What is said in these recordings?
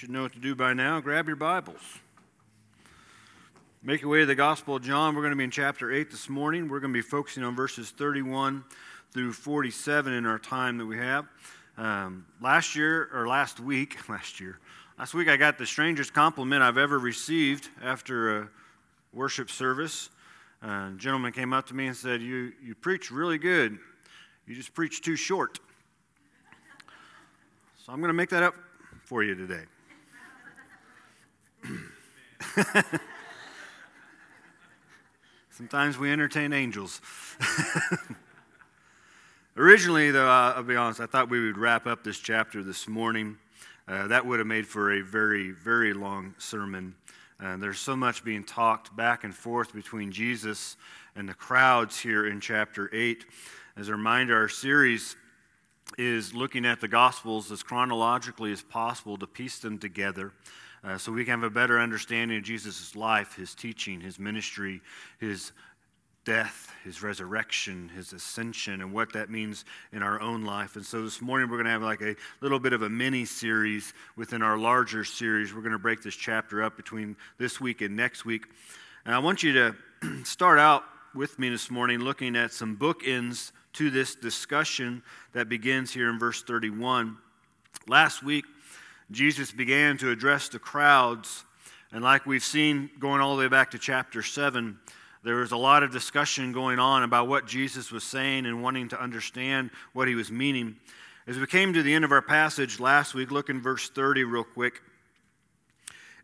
should know what to do by now. Grab your Bibles. Make your way to the Gospel of John. We're going to be in chapter 8 this morning. We're going to be focusing on verses 31 through 47 in our time that we have. Um, last year, or last week, last year, last week I got the strangest compliment I've ever received after a worship service. a gentleman came up to me and said, You, you preach really good. You just preach too short. So I'm going to make that up for you today. Sometimes we entertain angels. Originally, though, I'll be honest, I thought we would wrap up this chapter this morning. Uh, that would have made for a very, very long sermon. Uh, there's so much being talked back and forth between Jesus and the crowds here in chapter 8. As a reminder, our series is looking at the Gospels as chronologically as possible to piece them together. Uh, so we can have a better understanding of Jesus' life, his teaching, his ministry, his death, his resurrection, his ascension, and what that means in our own life. And so this morning we're going to have like a little bit of a mini series within our larger series. We're going to break this chapter up between this week and next week. And I want you to start out with me this morning looking at some bookends to this discussion that begins here in verse 31. Last week, Jesus began to address the crowds, and like we've seen going all the way back to chapter 7, there was a lot of discussion going on about what Jesus was saying and wanting to understand what he was meaning. As we came to the end of our passage last week, look in verse 30 real quick.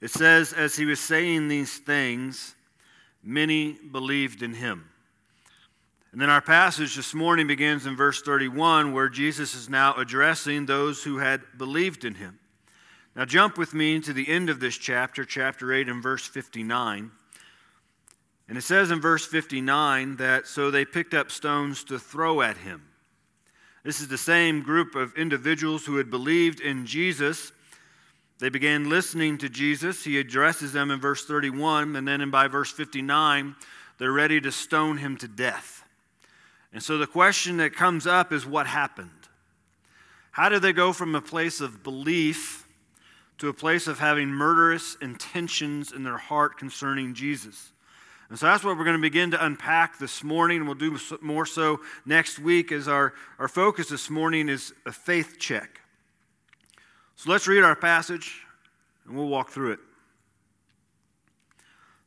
It says, As he was saying these things, many believed in him. And then our passage this morning begins in verse 31, where Jesus is now addressing those who had believed in him. Now, jump with me to the end of this chapter, chapter 8, and verse 59. And it says in verse 59 that so they picked up stones to throw at him. This is the same group of individuals who had believed in Jesus. They began listening to Jesus. He addresses them in verse 31, and then in by verse 59, they're ready to stone him to death. And so the question that comes up is what happened? How did they go from a place of belief to a place of having murderous intentions in their heart concerning Jesus? And so that's what we're going to begin to unpack this morning. We'll do more so next week as our, our focus this morning is a faith check. So let's read our passage and we'll walk through it.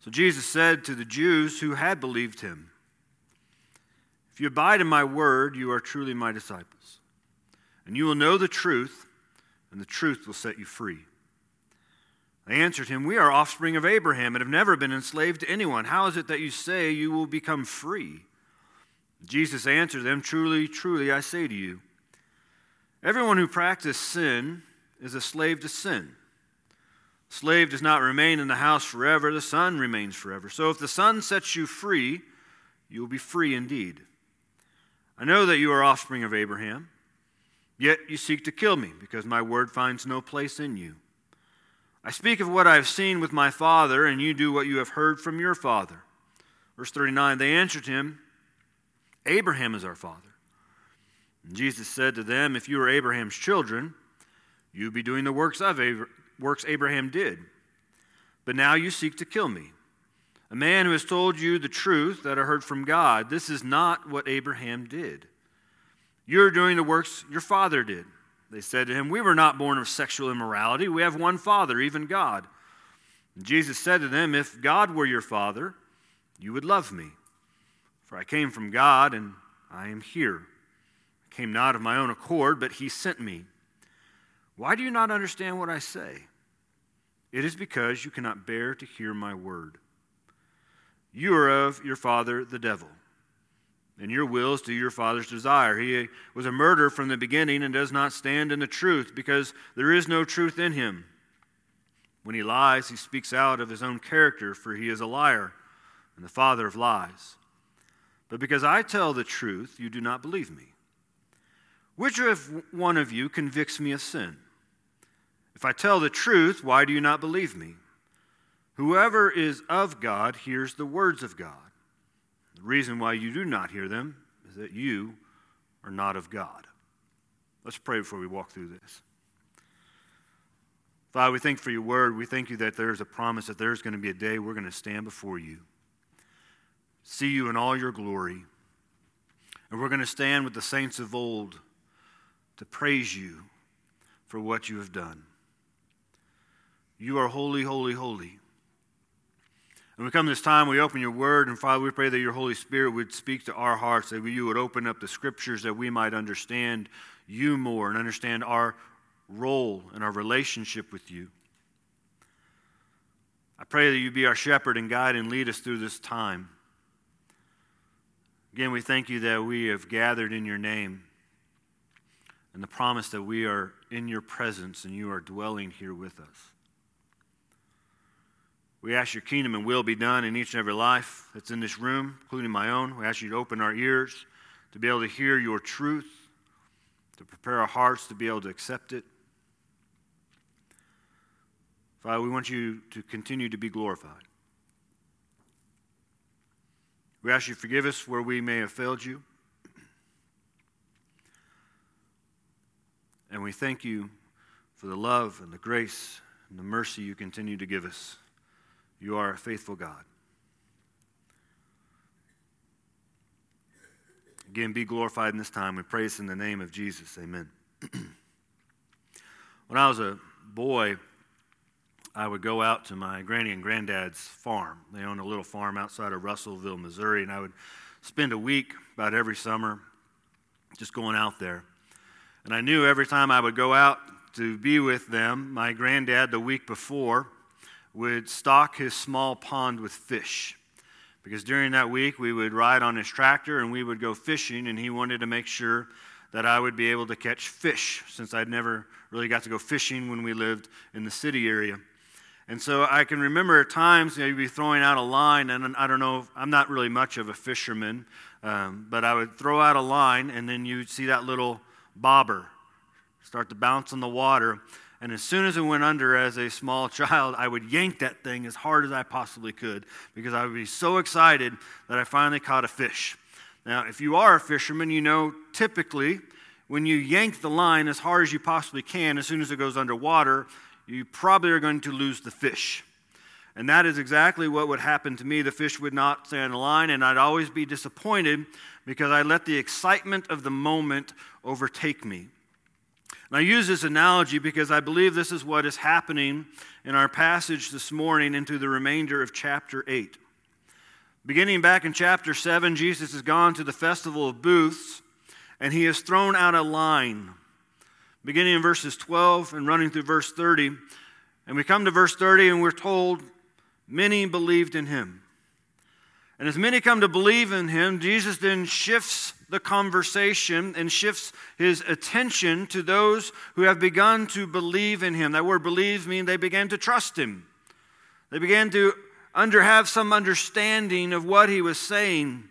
So Jesus said to the Jews who had believed him, if you abide in my word, you are truly my disciples. And you will know the truth, and the truth will set you free. They answered him, We are offspring of Abraham and have never been enslaved to anyone. How is it that you say you will become free? Jesus answered them, Truly, truly, I say to you, everyone who practices sin is a slave to sin. slave does not remain in the house forever, the son remains forever. So if the son sets you free, you will be free indeed. I know that you are offspring of Abraham, yet you seek to kill me, because my word finds no place in you. I speak of what I have seen with my father, and you do what you have heard from your father. Verse 39 They answered him, Abraham is our father. And Jesus said to them, If you are Abraham's children, you would be doing the works of Abraham, works Abraham did. But now you seek to kill me a man who has told you the truth that I heard from God. This is not what Abraham did. You're doing the works your father did. They said to him, We were not born of sexual immorality. We have one father, even God. And Jesus said to them, If God were your father, you would love me. For I came from God, and I am here. I came not of my own accord, but he sent me. Why do you not understand what I say? It is because you cannot bear to hear my word. You are of your father, the devil, and your will is to your father's desire. He was a murderer from the beginning and does not stand in the truth because there is no truth in him. When he lies, he speaks out of his own character, for he is a liar and the father of lies. But because I tell the truth, you do not believe me. Which of one of you convicts me of sin? If I tell the truth, why do you not believe me? Whoever is of God hears the words of God. The reason why you do not hear them is that you are not of God. Let's pray before we walk through this. Father, we thank you for your word. We thank you that there's a promise that there's going to be a day we're going to stand before you, see you in all your glory, and we're going to stand with the saints of old to praise you for what you have done. You are holy, holy, holy. And we come this time, we open your word, and Father, we pray that your Holy Spirit would speak to our hearts, that you would open up the scriptures that we might understand you more and understand our role and our relationship with you. I pray that you be our shepherd and guide and lead us through this time. Again, we thank you that we have gathered in your name and the promise that we are in your presence and you are dwelling here with us. We ask your kingdom and will be done in each and every life that's in this room, including my own. We ask you to open our ears to be able to hear your truth, to prepare our hearts to be able to accept it. Father, we want you to continue to be glorified. We ask you to forgive us where we may have failed you. And we thank you for the love and the grace and the mercy you continue to give us. You are a faithful God. Again, be glorified in this time. We praise in the name of Jesus. Amen. when I was a boy, I would go out to my granny and granddad's farm. They owned a little farm outside of Russellville, Missouri, and I would spend a week about every summer just going out there. And I knew every time I would go out to be with them, my granddad the week before would stock his small pond with fish. Because during that week, we would ride on his tractor and we would go fishing, and he wanted to make sure that I would be able to catch fish since I'd never really got to go fishing when we lived in the city area. And so I can remember at times you know, you'd be throwing out a line, and I don't know, I'm not really much of a fisherman, um, but I would throw out a line, and then you'd see that little bobber start to bounce on the water. And as soon as it went under as a small child, I would yank that thing as hard as I possibly could because I would be so excited that I finally caught a fish. Now, if you are a fisherman, you know typically when you yank the line as hard as you possibly can, as soon as it goes underwater, you probably are going to lose the fish. And that is exactly what would happen to me. The fish would not stay on the line, and I'd always be disappointed because I let the excitement of the moment overtake me. And I use this analogy because I believe this is what is happening in our passage this morning into the remainder of chapter 8. Beginning back in chapter 7, Jesus has gone to the festival of booths and he has thrown out a line beginning in verses 12 and running through verse 30. And we come to verse 30 and we're told, Many believed in him. And as many come to believe in him, Jesus then shifts the conversation and shifts his attention to those who have begun to believe in him. That word believe means they began to trust him. They began to under have some understanding of what he was saying.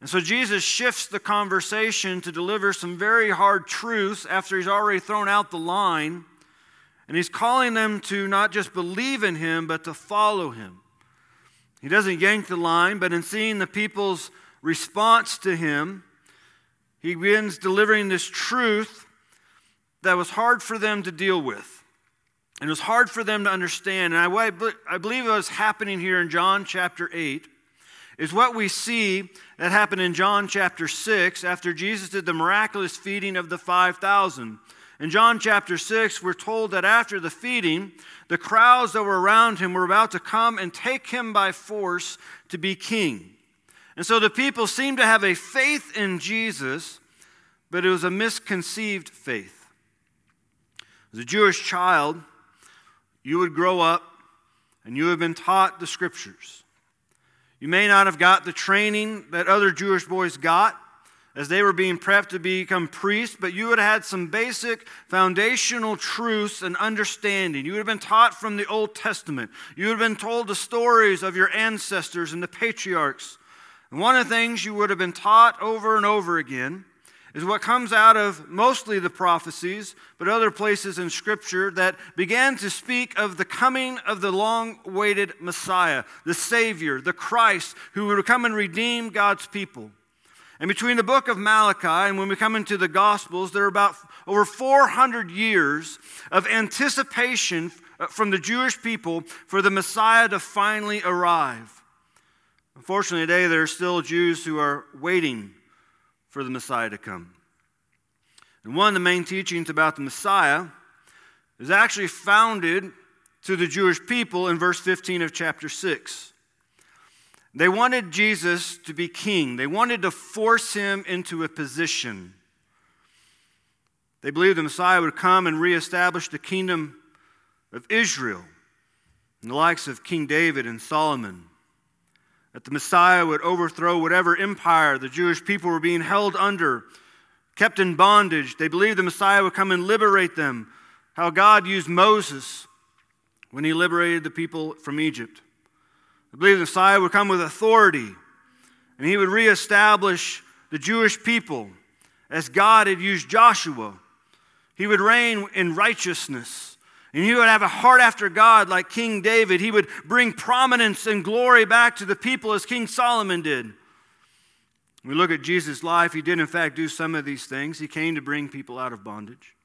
And so Jesus shifts the conversation to deliver some very hard truths after he's already thrown out the line. And he's calling them to not just believe in him, but to follow him. He doesn't yank the line, but in seeing the people's response to him, he begins delivering this truth that was hard for them to deal with. And it was hard for them to understand. And I, I believe was happening here in John chapter 8 is what we see that happened in John chapter 6 after Jesus did the miraculous feeding of the 5,000. In John chapter 6, we're told that after the feeding, the crowds that were around him were about to come and take him by force to be king. And so the people seemed to have a faith in Jesus, but it was a misconceived faith. As a Jewish child, you would grow up and you have been taught the scriptures. You may not have got the training that other Jewish boys got as they were being prepped to become priests, but you would have had some basic foundational truths and understanding. You would have been taught from the Old Testament. You would have been told the stories of your ancestors and the patriarchs. And one of the things you would have been taught over and over again is what comes out of mostly the prophecies, but other places in Scripture that began to speak of the coming of the long awaited Messiah, the Savior, the Christ, who would come and redeem God's people. And between the book of Malachi and when we come into the Gospels, there are about over 400 years of anticipation uh, from the Jewish people for the Messiah to finally arrive. Unfortunately, today there are still Jews who are waiting for the Messiah to come. And one of the main teachings about the Messiah is actually founded to the Jewish people in verse 15 of chapter 6. They wanted Jesus to be king, they wanted to force him into a position. They believed the Messiah would come and reestablish the kingdom of Israel, and the likes of King David and Solomon. That the Messiah would overthrow whatever empire the Jewish people were being held under, kept in bondage. They believed the Messiah would come and liberate them. How God used Moses when he liberated the people from Egypt. I believe the Messiah would come with authority and he would reestablish the Jewish people as God had used Joshua. He would reign in righteousness and he would have a heart after God like King David. He would bring prominence and glory back to the people as King Solomon did. When we look at Jesus' life, he did in fact do some of these things. He came to bring people out of bondage.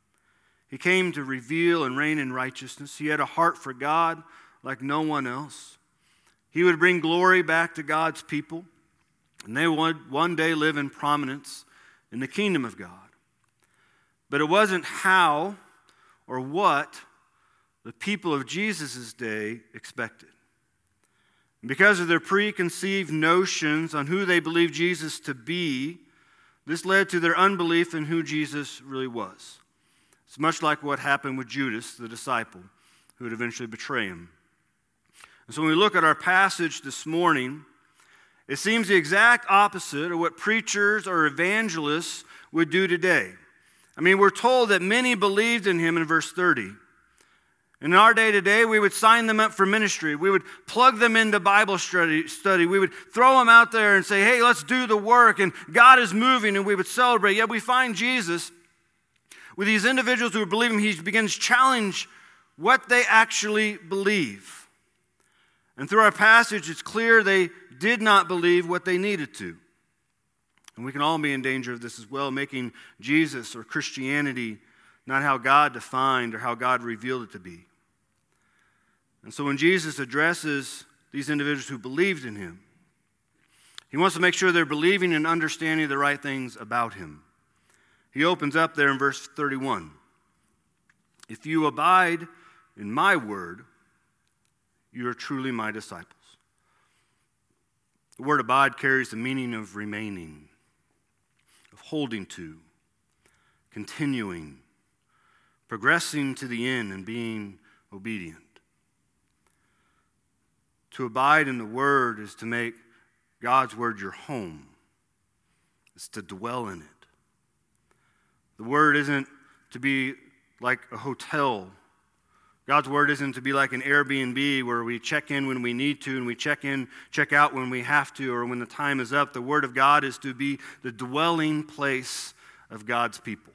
He came to reveal and reign in righteousness. He had a heart for God like no one else. He would bring glory back to God's people, and they would one day live in prominence in the kingdom of God. But it wasn't how or what the people of Jesus' day expected. because of their preconceived notions on who they believed Jesus to be, this led to their unbelief in who Jesus really was. It's much like what happened with Judas, the disciple, who would eventually betray him. And so when we look at our passage this morning, it seems the exact opposite of what preachers or evangelists would do today. I mean, we're told that many believed in him in verse 30. In our day today, we would sign them up for ministry. We would plug them into Bible study, study. We would throw them out there and say, hey, let's do the work. And God is moving, and we would celebrate. Yet we find Jesus with these individuals who believe him. He begins to challenge what they actually believe. And through our passage, it's clear they did not believe what they needed to. And we can all be in danger of this as well, making Jesus or Christianity not how God defined or how God revealed it to be. And so when Jesus addresses these individuals who believed in him, he wants to make sure they're believing and understanding the right things about him. He opens up there in verse 31 If you abide in my word, you are truly my disciples. The word abide carries the meaning of remaining, of holding to, continuing, progressing to the end, and being obedient. To abide in the word is to make God's word your home, it's to dwell in it. The word isn't to be like a hotel God's word isn't to be like an Airbnb where we check in when we need to and we check in, check out when we have to or when the time is up. The word of God is to be the dwelling place of God's people.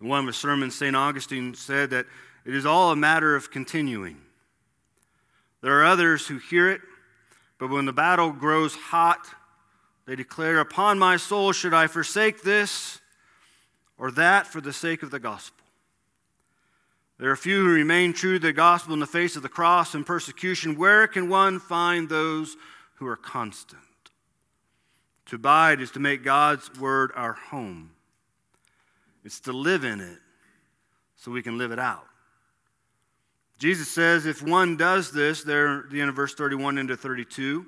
In one of his sermons, St. Augustine said that it is all a matter of continuing. There are others who hear it, but when the battle grows hot, they declare, Upon my soul should I forsake this or that for the sake of the gospel. There are few who remain true to the gospel in the face of the cross and persecution. Where can one find those who are constant? To abide is to make God's word our home, it's to live in it so we can live it out. Jesus says, if one does this, there, the end of verse 31 into 32,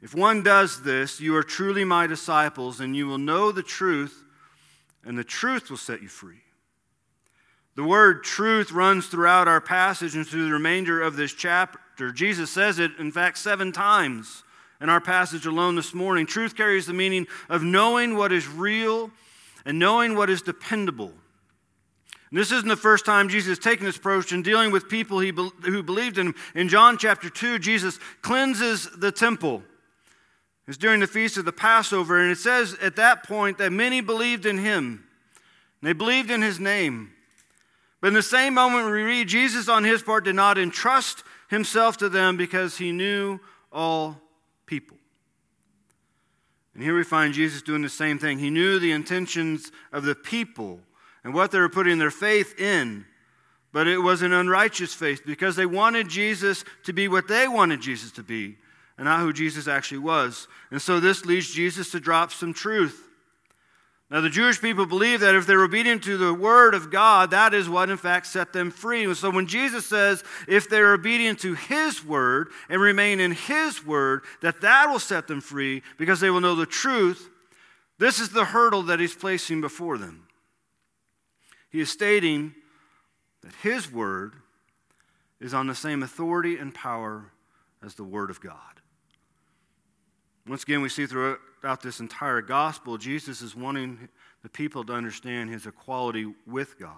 if one does this, you are truly my disciples, and you will know the truth, and the truth will set you free. The word truth runs throughout our passage and through the remainder of this chapter. Jesus says it, in fact, seven times in our passage alone this morning. Truth carries the meaning of knowing what is real and knowing what is dependable. And this isn't the first time Jesus has taken this approach in dealing with people he be- who believed in him. In John chapter 2, Jesus cleanses the temple. It's during the feast of the Passover, and it says at that point that many believed in him. They believed in his name. But in the same moment, we read Jesus on his part did not entrust himself to them because he knew all people. And here we find Jesus doing the same thing. He knew the intentions of the people and what they were putting their faith in, but it was an unrighteous faith because they wanted Jesus to be what they wanted Jesus to be and not who Jesus actually was. And so this leads Jesus to drop some truth. Now, the Jewish people believed that if they're obedient to the word of God, that is what in fact set them free. And so when Jesus says, if they're obedient to his word and remain in his word, that that will set them free because they will know the truth, this is the hurdle that he's placing before them. He is stating that his word is on the same authority and power as the word of God. Once again, we see throughout this entire gospel, Jesus is wanting the people to understand his equality with God.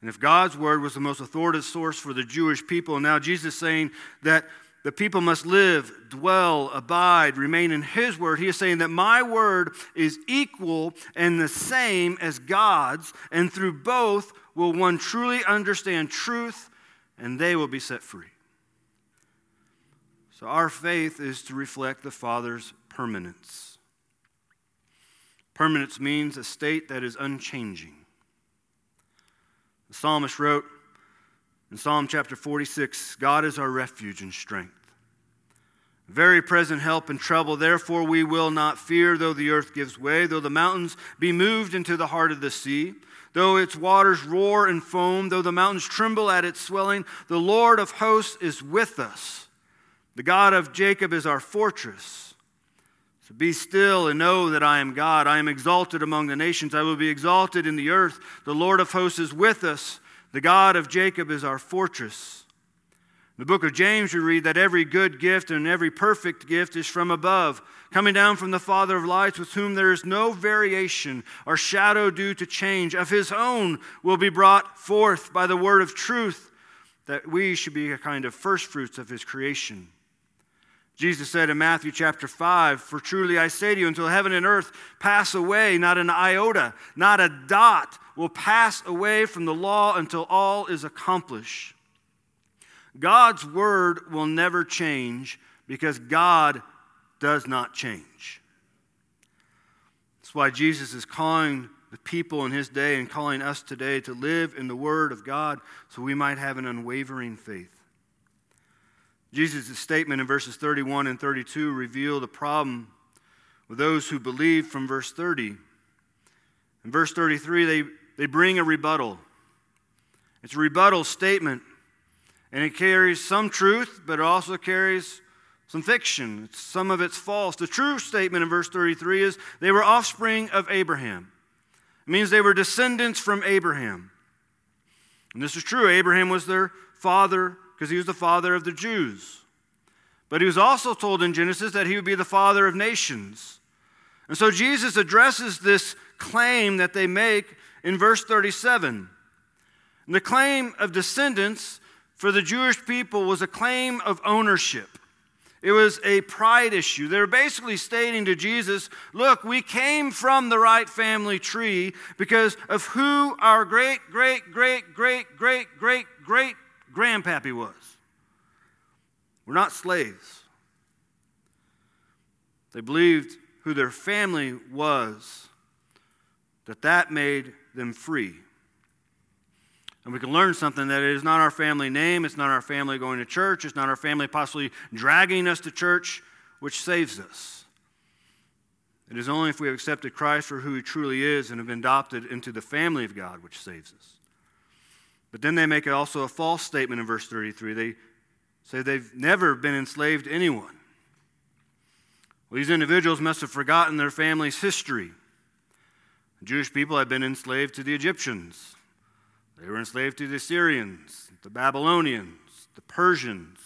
And if God's word was the most authoritative source for the Jewish people, and now Jesus is saying that the people must live, dwell, abide, remain in his word, he is saying that my word is equal and the same as God's, and through both will one truly understand truth and they will be set free. So our faith is to reflect the Father's permanence. Permanence means a state that is unchanging. The psalmist wrote in Psalm chapter 46 God is our refuge and strength, very present help in trouble. Therefore, we will not fear, though the earth gives way, though the mountains be moved into the heart of the sea. Though its waters roar and foam, though the mountains tremble at its swelling, the Lord of hosts is with us. The God of Jacob is our fortress. So be still and know that I am God. I am exalted among the nations. I will be exalted in the earth. The Lord of hosts is with us. The God of Jacob is our fortress. In the book of James, we read that every good gift and every perfect gift is from above, coming down from the Father of lights, with whom there is no variation or shadow due to change. Of his own will be brought forth by the word of truth, that we should be a kind of firstfruits of his creation. Jesus said in Matthew chapter 5, For truly I say to you, until heaven and earth pass away, not an iota, not a dot will pass away from the law until all is accomplished. God's word will never change because God does not change. That's why Jesus is calling the people in his day and calling us today to live in the word of God so we might have an unwavering faith. Jesus' statement in verses 31 and 32 reveal the problem with those who believe from verse 30. In verse 33, they, they bring a rebuttal. It's a rebuttal statement, and it carries some truth, but it also carries some fiction. Some of it's false. The true statement in verse 33 is they were offspring of Abraham. It means they were descendants from Abraham. And this is true. Abraham was their father because he was the father of the Jews. But he was also told in Genesis that he would be the father of nations. And so Jesus addresses this claim that they make in verse 37. And the claim of descendants for the Jewish people was a claim of ownership. It was a pride issue. They're basically stating to Jesus, Look, we came from the right family tree because of who our great, great, great, great, great, great, great grandpappy was. We're not slaves. They believed who their family was, that that made them free. And we can learn something that it is not our family name, it's not our family going to church, it's not our family possibly dragging us to church, which saves us. It is only if we have accepted Christ for who he truly is and have been adopted into the family of God which saves us. But then they make also a false statement in verse 33. They say they've never been enslaved to anyone. Well, these individuals must have forgotten their family's history. The Jewish people had been enslaved to the Egyptians, they were enslaved to the Assyrians, the Babylonians, the Persians.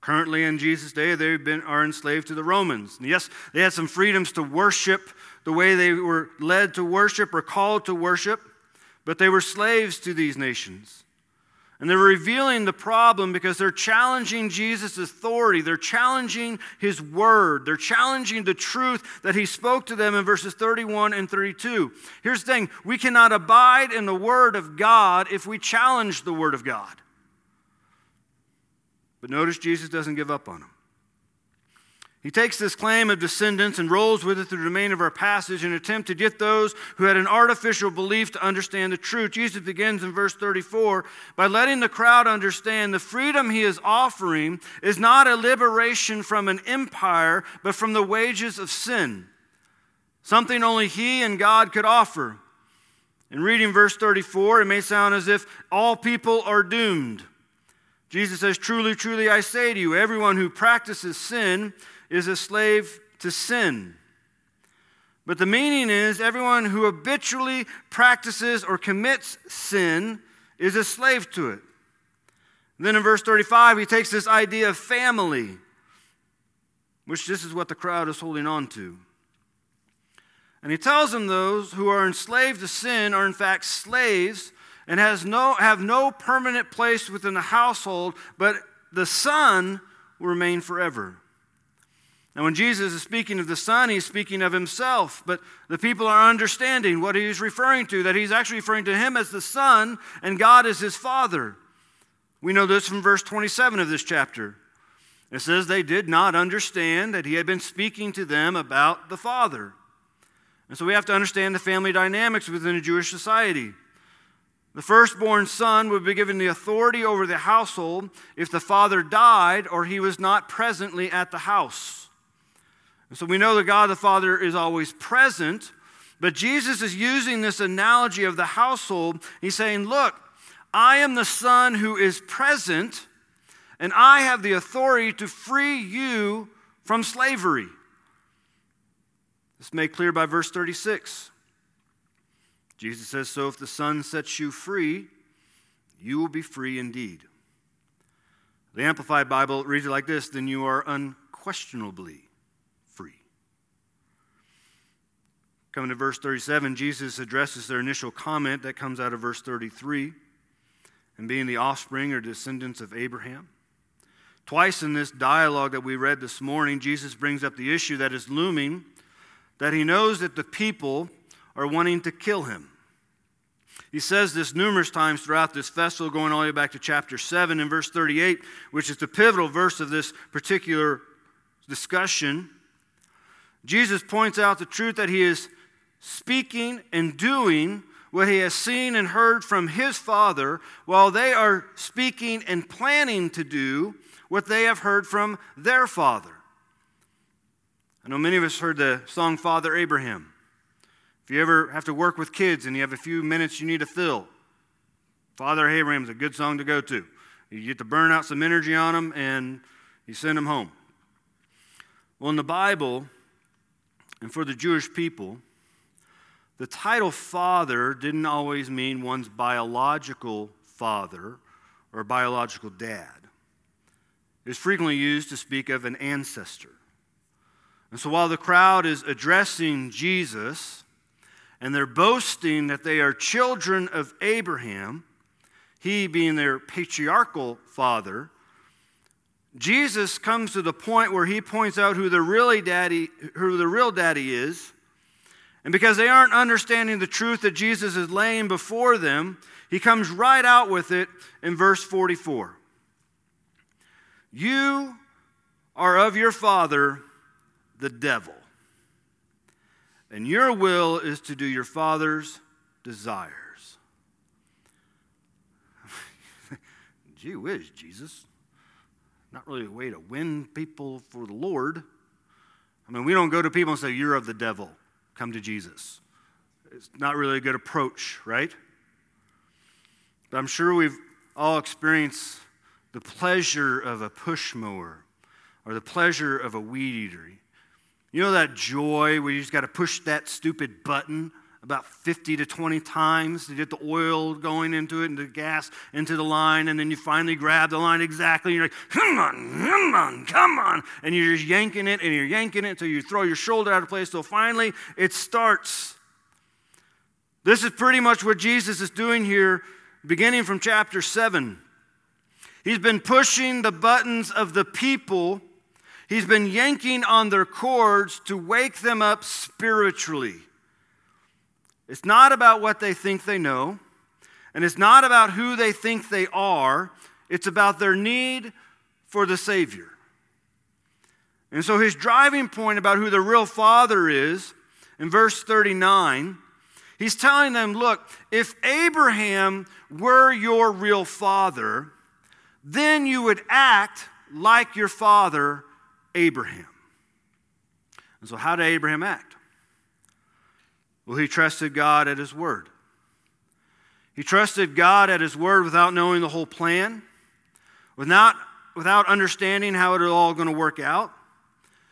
Currently, in Jesus' day, they are enslaved to the Romans. And yes, they had some freedoms to worship the way they were led to worship or called to worship but they were slaves to these nations. And they're revealing the problem because they're challenging Jesus' authority. They're challenging his word. They're challenging the truth that he spoke to them in verses 31 and 32. Here's the thing we cannot abide in the word of God if we challenge the word of God. But notice Jesus doesn't give up on them. He takes this claim of descendants and rolls with it through the remainder of our passage in an attempt to get those who had an artificial belief to understand the truth. Jesus begins in verse 34 by letting the crowd understand the freedom he is offering is not a liberation from an empire, but from the wages of sin, something only he and God could offer. In reading verse 34, it may sound as if all people are doomed. Jesus says, Truly, truly, I say to you, everyone who practices sin is a slave to sin. But the meaning is everyone who habitually practices or commits sin is a slave to it. then in verse 35, he takes this idea of family, which this is what the crowd is holding on to. And he tells them those who are enslaved to sin are in fact slaves and has no, have no permanent place within the household, but the Son will remain forever. And when Jesus is speaking of the Son, he's speaking of himself, but the people are understanding what he's referring to, that he's actually referring to him as the Son and God as his Father. We know this from verse 27 of this chapter. It says they did not understand that he had been speaking to them about the Father. And so we have to understand the family dynamics within a Jewish society. The firstborn son would be given the authority over the household if the father died or he was not presently at the house. So we know that God the Father is always present, but Jesus is using this analogy of the household. He's saying, Look, I am the son who is present, and I have the authority to free you from slavery. This made clear by verse 36. Jesus says, So if the Son sets you free, you will be free indeed. The Amplified Bible reads it like this Then you are unquestionably free. Coming to verse 37, Jesus addresses their initial comment that comes out of verse 33 and being the offspring or descendants of Abraham. Twice in this dialogue that we read this morning, Jesus brings up the issue that is looming that he knows that the people are wanting to kill him. He says this numerous times throughout this festival, going all the way back to chapter 7 and verse 38, which is the pivotal verse of this particular discussion. Jesus points out the truth that he is speaking and doing what he has seen and heard from his Father, while they are speaking and planning to do what they have heard from their Father. I know many of us heard the song Father Abraham. If you ever have to work with kids and you have a few minutes you need to fill, Father Abraham is a good song to go to. You get to burn out some energy on them and you send them home. Well, in the Bible, and for the Jewish people, the title father didn't always mean one's biological father or biological dad. It is frequently used to speak of an ancestor. And so while the crowd is addressing Jesus and they're boasting that they are children of Abraham, he being their patriarchal father, Jesus comes to the point where he points out who the really daddy who the real daddy is. And because they aren't understanding the truth that Jesus is laying before them, he comes right out with it in verse 44. You are of your father the devil. And your will is to do your father's desires. Gee whiz, Jesus. Not really a way to win people for the Lord. I mean, we don't go to people and say, You're of the devil. Come to Jesus. It's not really a good approach, right? But I'm sure we've all experienced the pleasure of a push mower or the pleasure of a weed eater. You know that joy where you just got to push that stupid button about 50 to 20 times to get the oil going into it and the gas into the line, and then you finally grab the line exactly, and you're like, come on, come on, come on. And you're just yanking it and you're yanking it until you throw your shoulder out of place. So finally it starts. This is pretty much what Jesus is doing here, beginning from chapter 7. He's been pushing the buttons of the people He's been yanking on their cords to wake them up spiritually. It's not about what they think they know, and it's not about who they think they are. It's about their need for the Savior. And so his driving point about who the real father is, in verse 39, he's telling them look, if Abraham were your real father, then you would act like your father, Abraham. And so, how did Abraham act? Well, he trusted God at his word. He trusted God at his word without knowing the whole plan, without, without understanding how it was all going to work out.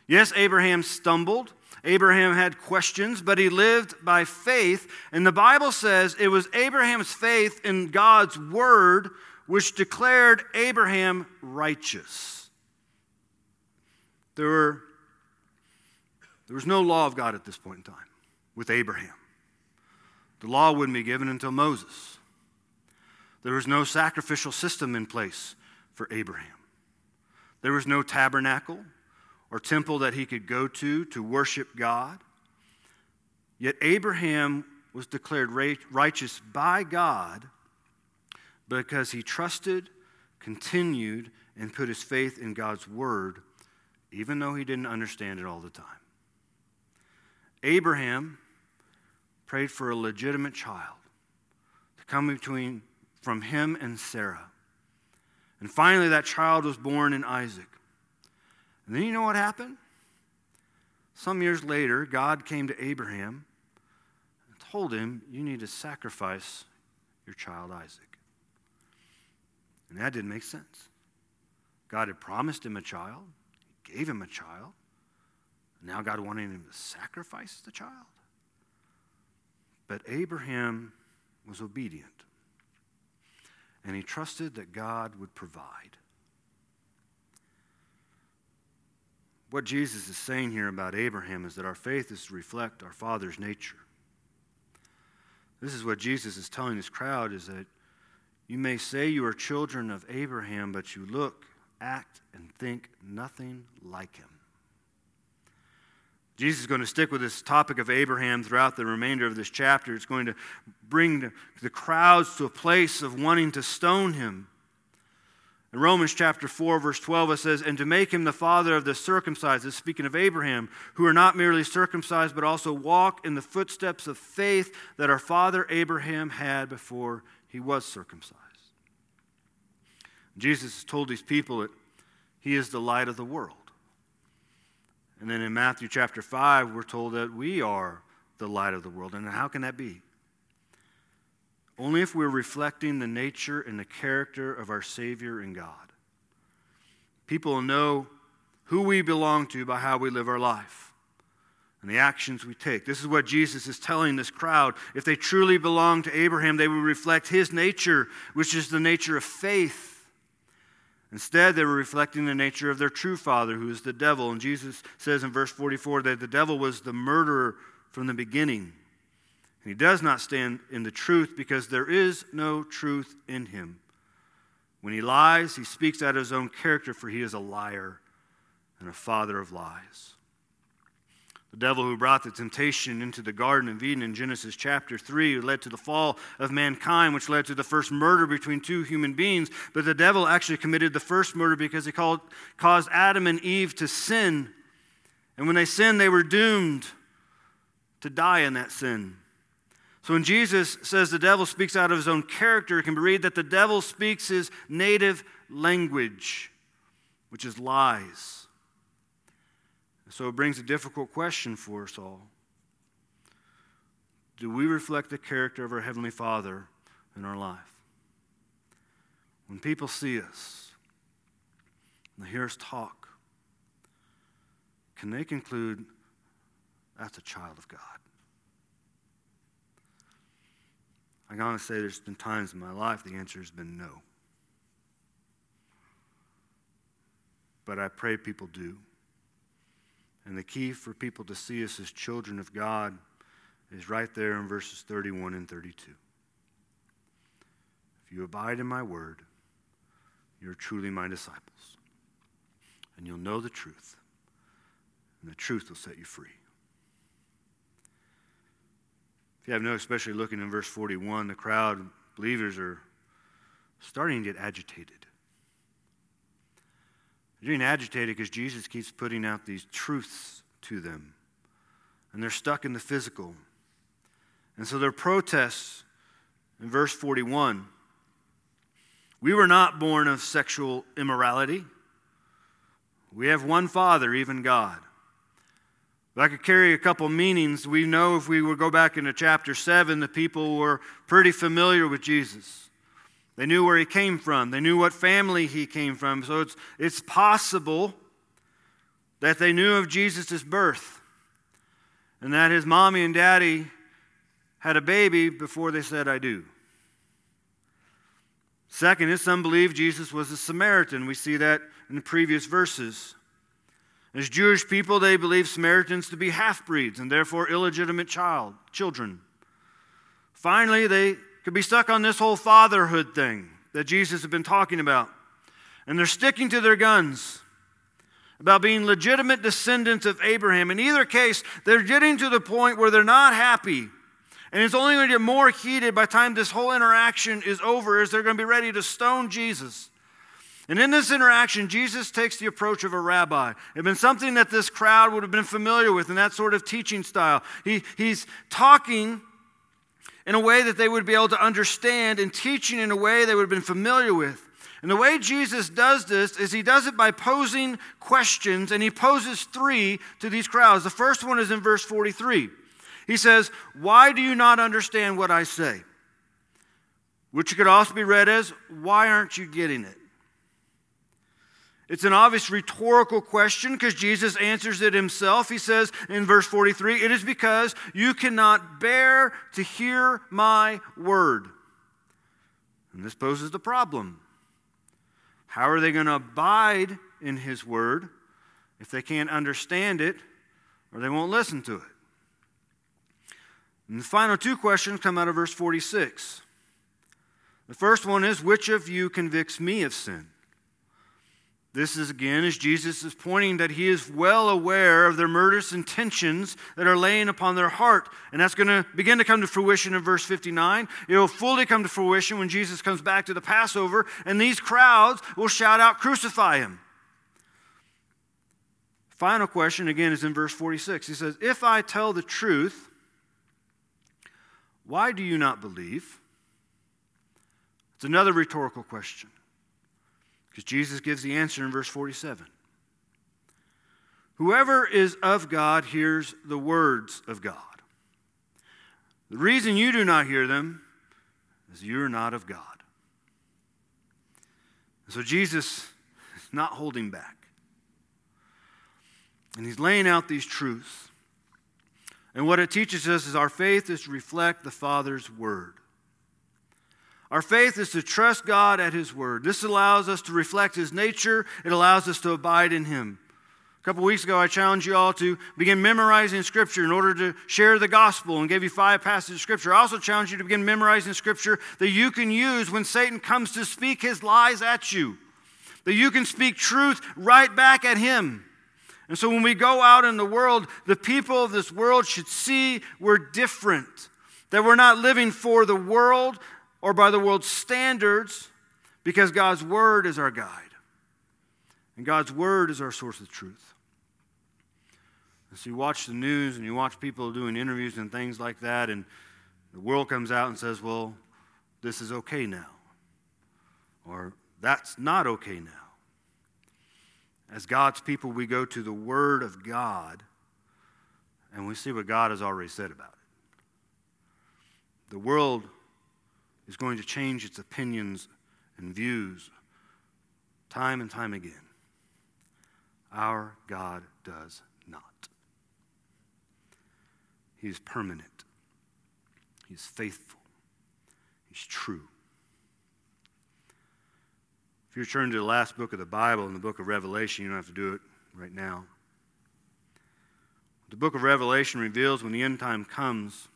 Yes, Abraham stumbled. Abraham had questions, but he lived by faith. And the Bible says it was Abraham's faith in God's word which declared Abraham righteous. There, were, there was no law of God at this point in time with Abraham. The law wouldn't be given until Moses. There was no sacrificial system in place for Abraham. There was no tabernacle or temple that he could go to to worship God. Yet Abraham was declared righteous by God because he trusted, continued, and put his faith in God's word, even though he didn't understand it all the time. Abraham prayed for a legitimate child to come between from him and Sarah. And finally, that child was born in Isaac. And then you know what happened? Some years later, God came to Abraham and told him, You need to sacrifice your child Isaac. And that didn't make sense. God had promised him a child, He gave him a child. Now God wanted him to sacrifice the child. But Abraham was obedient. And he trusted that God would provide. What Jesus is saying here about Abraham is that our faith is to reflect our Father's nature. This is what Jesus is telling this crowd is that you may say you are children of Abraham, but you look, act, and think nothing like him. Jesus is going to stick with this topic of Abraham throughout the remainder of this chapter. It's going to bring the crowds to a place of wanting to stone him. In Romans chapter 4, verse 12, it says, And to make him the father of the circumcised, speaking of Abraham, who are not merely circumcised, but also walk in the footsteps of faith that our father Abraham had before he was circumcised. Jesus has told these people that he is the light of the world. And then in Matthew chapter 5, we're told that we are the light of the world. And how can that be? Only if we're reflecting the nature and the character of our Savior and God. People will know who we belong to by how we live our life and the actions we take. This is what Jesus is telling this crowd. If they truly belong to Abraham, they would reflect his nature, which is the nature of faith. Instead, they were reflecting the nature of their true father, who is the devil. And Jesus says in verse 44 that the devil was the murderer from the beginning. And he does not stand in the truth because there is no truth in him. When he lies, he speaks out of his own character, for he is a liar and a father of lies. The devil who brought the temptation into the Garden of Eden in Genesis chapter 3 led to the fall of mankind, which led to the first murder between two human beings. But the devil actually committed the first murder because he called, caused Adam and Eve to sin. And when they sinned, they were doomed to die in that sin. So when Jesus says the devil speaks out of his own character, it can be read that the devil speaks his native language, which is lies. So it brings a difficult question for us all. Do we reflect the character of our Heavenly Father in our life? When people see us and they hear us talk, can they conclude that's a child of God? I gotta say, there's been times in my life the answer has been no. But I pray people do. And the key for people to see us as children of God is right there in verses 31 and 32. If you abide in my word, you're truly my disciples. And you'll know the truth, and the truth will set you free. If you have no, especially looking in verse 41, the crowd, believers, are starting to get agitated. They're getting agitated because Jesus keeps putting out these truths to them. And they're stuck in the physical. And so their protests in verse 41 we were not born of sexual immorality. We have one Father, even God. I could carry a couple meanings. We know if we would go back into chapter 7, the people were pretty familiar with Jesus. They knew where he came from, they knew what family he came from. So it's, it's possible that they knew of Jesus' birth and that his mommy and daddy had a baby before they said, I do. Second is some believe Jesus was a Samaritan. We see that in the previous verses. As Jewish people, they believe Samaritans to be half breeds and therefore illegitimate child, children. Finally, they could be stuck on this whole fatherhood thing that Jesus has been talking about. And they're sticking to their guns about being legitimate descendants of Abraham. In either case, they're getting to the point where they're not happy. And it's only going to get more heated by the time this whole interaction is over, as they're going to be ready to stone Jesus. And in this interaction, Jesus takes the approach of a rabbi. It had been something that this crowd would have been familiar with in that sort of teaching style. He, he's talking in a way that they would be able to understand and teaching in a way they would have been familiar with. And the way Jesus does this is he does it by posing questions, and he poses three to these crowds. The first one is in verse 43. He says, Why do you not understand what I say? Which could also be read as, Why aren't you getting it? It's an obvious rhetorical question because Jesus answers it himself. He says in verse 43 It is because you cannot bear to hear my word. And this poses the problem. How are they going to abide in his word if they can't understand it or they won't listen to it? And the final two questions come out of verse 46. The first one is Which of you convicts me of sin? This is again as Jesus is pointing that he is well aware of their murderous intentions that are laying upon their heart. And that's going to begin to come to fruition in verse 59. It will fully come to fruition when Jesus comes back to the Passover, and these crowds will shout out, Crucify him. Final question again is in verse 46. He says, If I tell the truth, why do you not believe? It's another rhetorical question. Because Jesus gives the answer in verse 47. Whoever is of God hears the words of God. The reason you do not hear them is you're not of God. so Jesus is not holding back. And he's laying out these truths. And what it teaches us is our faith is to reflect the Father's word. Our faith is to trust God at His Word. This allows us to reflect His nature, it allows us to abide in Him. A couple weeks ago, I challenged you all to begin memorizing Scripture in order to share the gospel and gave you five passages of Scripture. I also challenged you to begin memorizing Scripture that you can use when Satan comes to speak his lies at you, that you can speak truth right back at him. And so when we go out in the world, the people of this world should see we're different. That we're not living for the world, or by the world's standards because God's Word is our guide. And God's Word is our source of truth. And so you watch the news and you watch people doing interviews and things like that, and the world comes out and says, well, this is okay now. Or that's not okay now. As God's people, we go to the Word of God and we see what God has already said about it. The world is going to change its opinions and views time and time again. Our God does not. He is permanent, He is faithful, He's true. If you turn to the last book of the Bible, in the book of Revelation, you don't have to do it right now. The book of Revelation reveals when the end time comes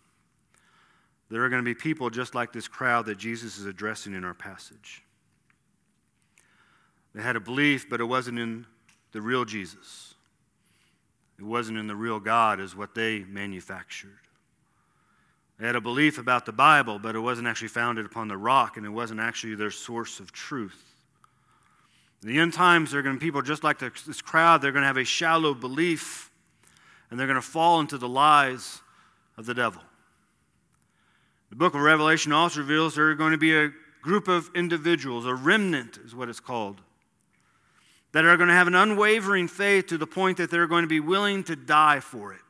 there are going to be people just like this crowd that Jesus is addressing in our passage. They had a belief, but it wasn't in the real Jesus. It wasn't in the real God, is what they manufactured. They had a belief about the Bible, but it wasn't actually founded upon the rock, and it wasn't actually their source of truth. In the end times, there are going to be people just like this crowd, they're going to have a shallow belief, and they're going to fall into the lies of the devil. The book of Revelation also reveals there are going to be a group of individuals, a remnant is what it's called, that are going to have an unwavering faith to the point that they're going to be willing to die for it.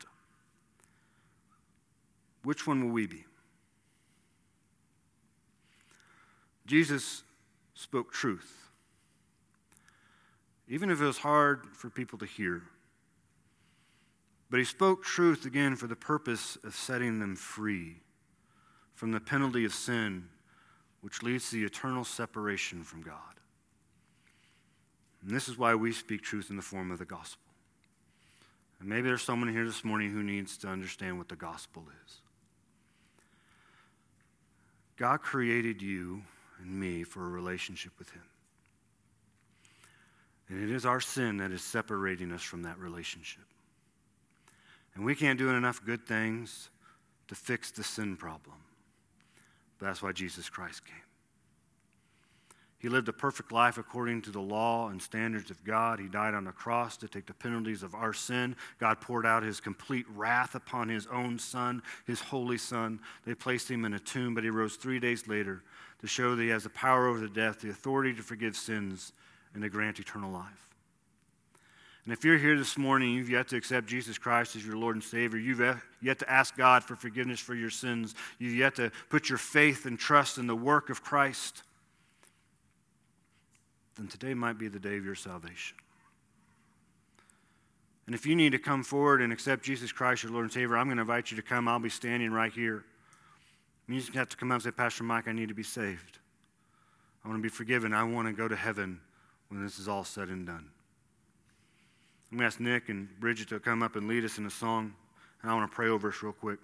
Which one will we be? Jesus spoke truth, even if it was hard for people to hear. But he spoke truth again for the purpose of setting them free from the penalty of sin, which leads to the eternal separation from God. And this is why we speak truth in the form of the gospel. And maybe there's someone here this morning who needs to understand what the gospel is. God created you and me for a relationship with Him. And it is our sin that is separating us from that relationship. And we can't do enough good things to fix the sin problem. But that's why Jesus Christ came. He lived a perfect life according to the law and standards of God. He died on the cross to take the penalties of our sin. God poured out his complete wrath upon his own son, his holy son. They placed him in a tomb, but he rose three days later to show that he has the power over the death, the authority to forgive sins, and to grant eternal life. And if you're here this morning, you've yet to accept Jesus Christ as your Lord and Savior, you've yet to ask God for forgiveness for your sins, you've yet to put your faith and trust in the work of Christ, then today might be the day of your salvation. And if you need to come forward and accept Jesus Christ, your Lord and Savior, I'm going to invite you to come. I'll be standing right here. You just have to come out and say, Pastor Mike, I need to be saved. I want to be forgiven. I want to go to heaven when this is all said and done. I'm going to ask Nick and Bridget to come up and lead us in a song, and I want to pray over us real quick.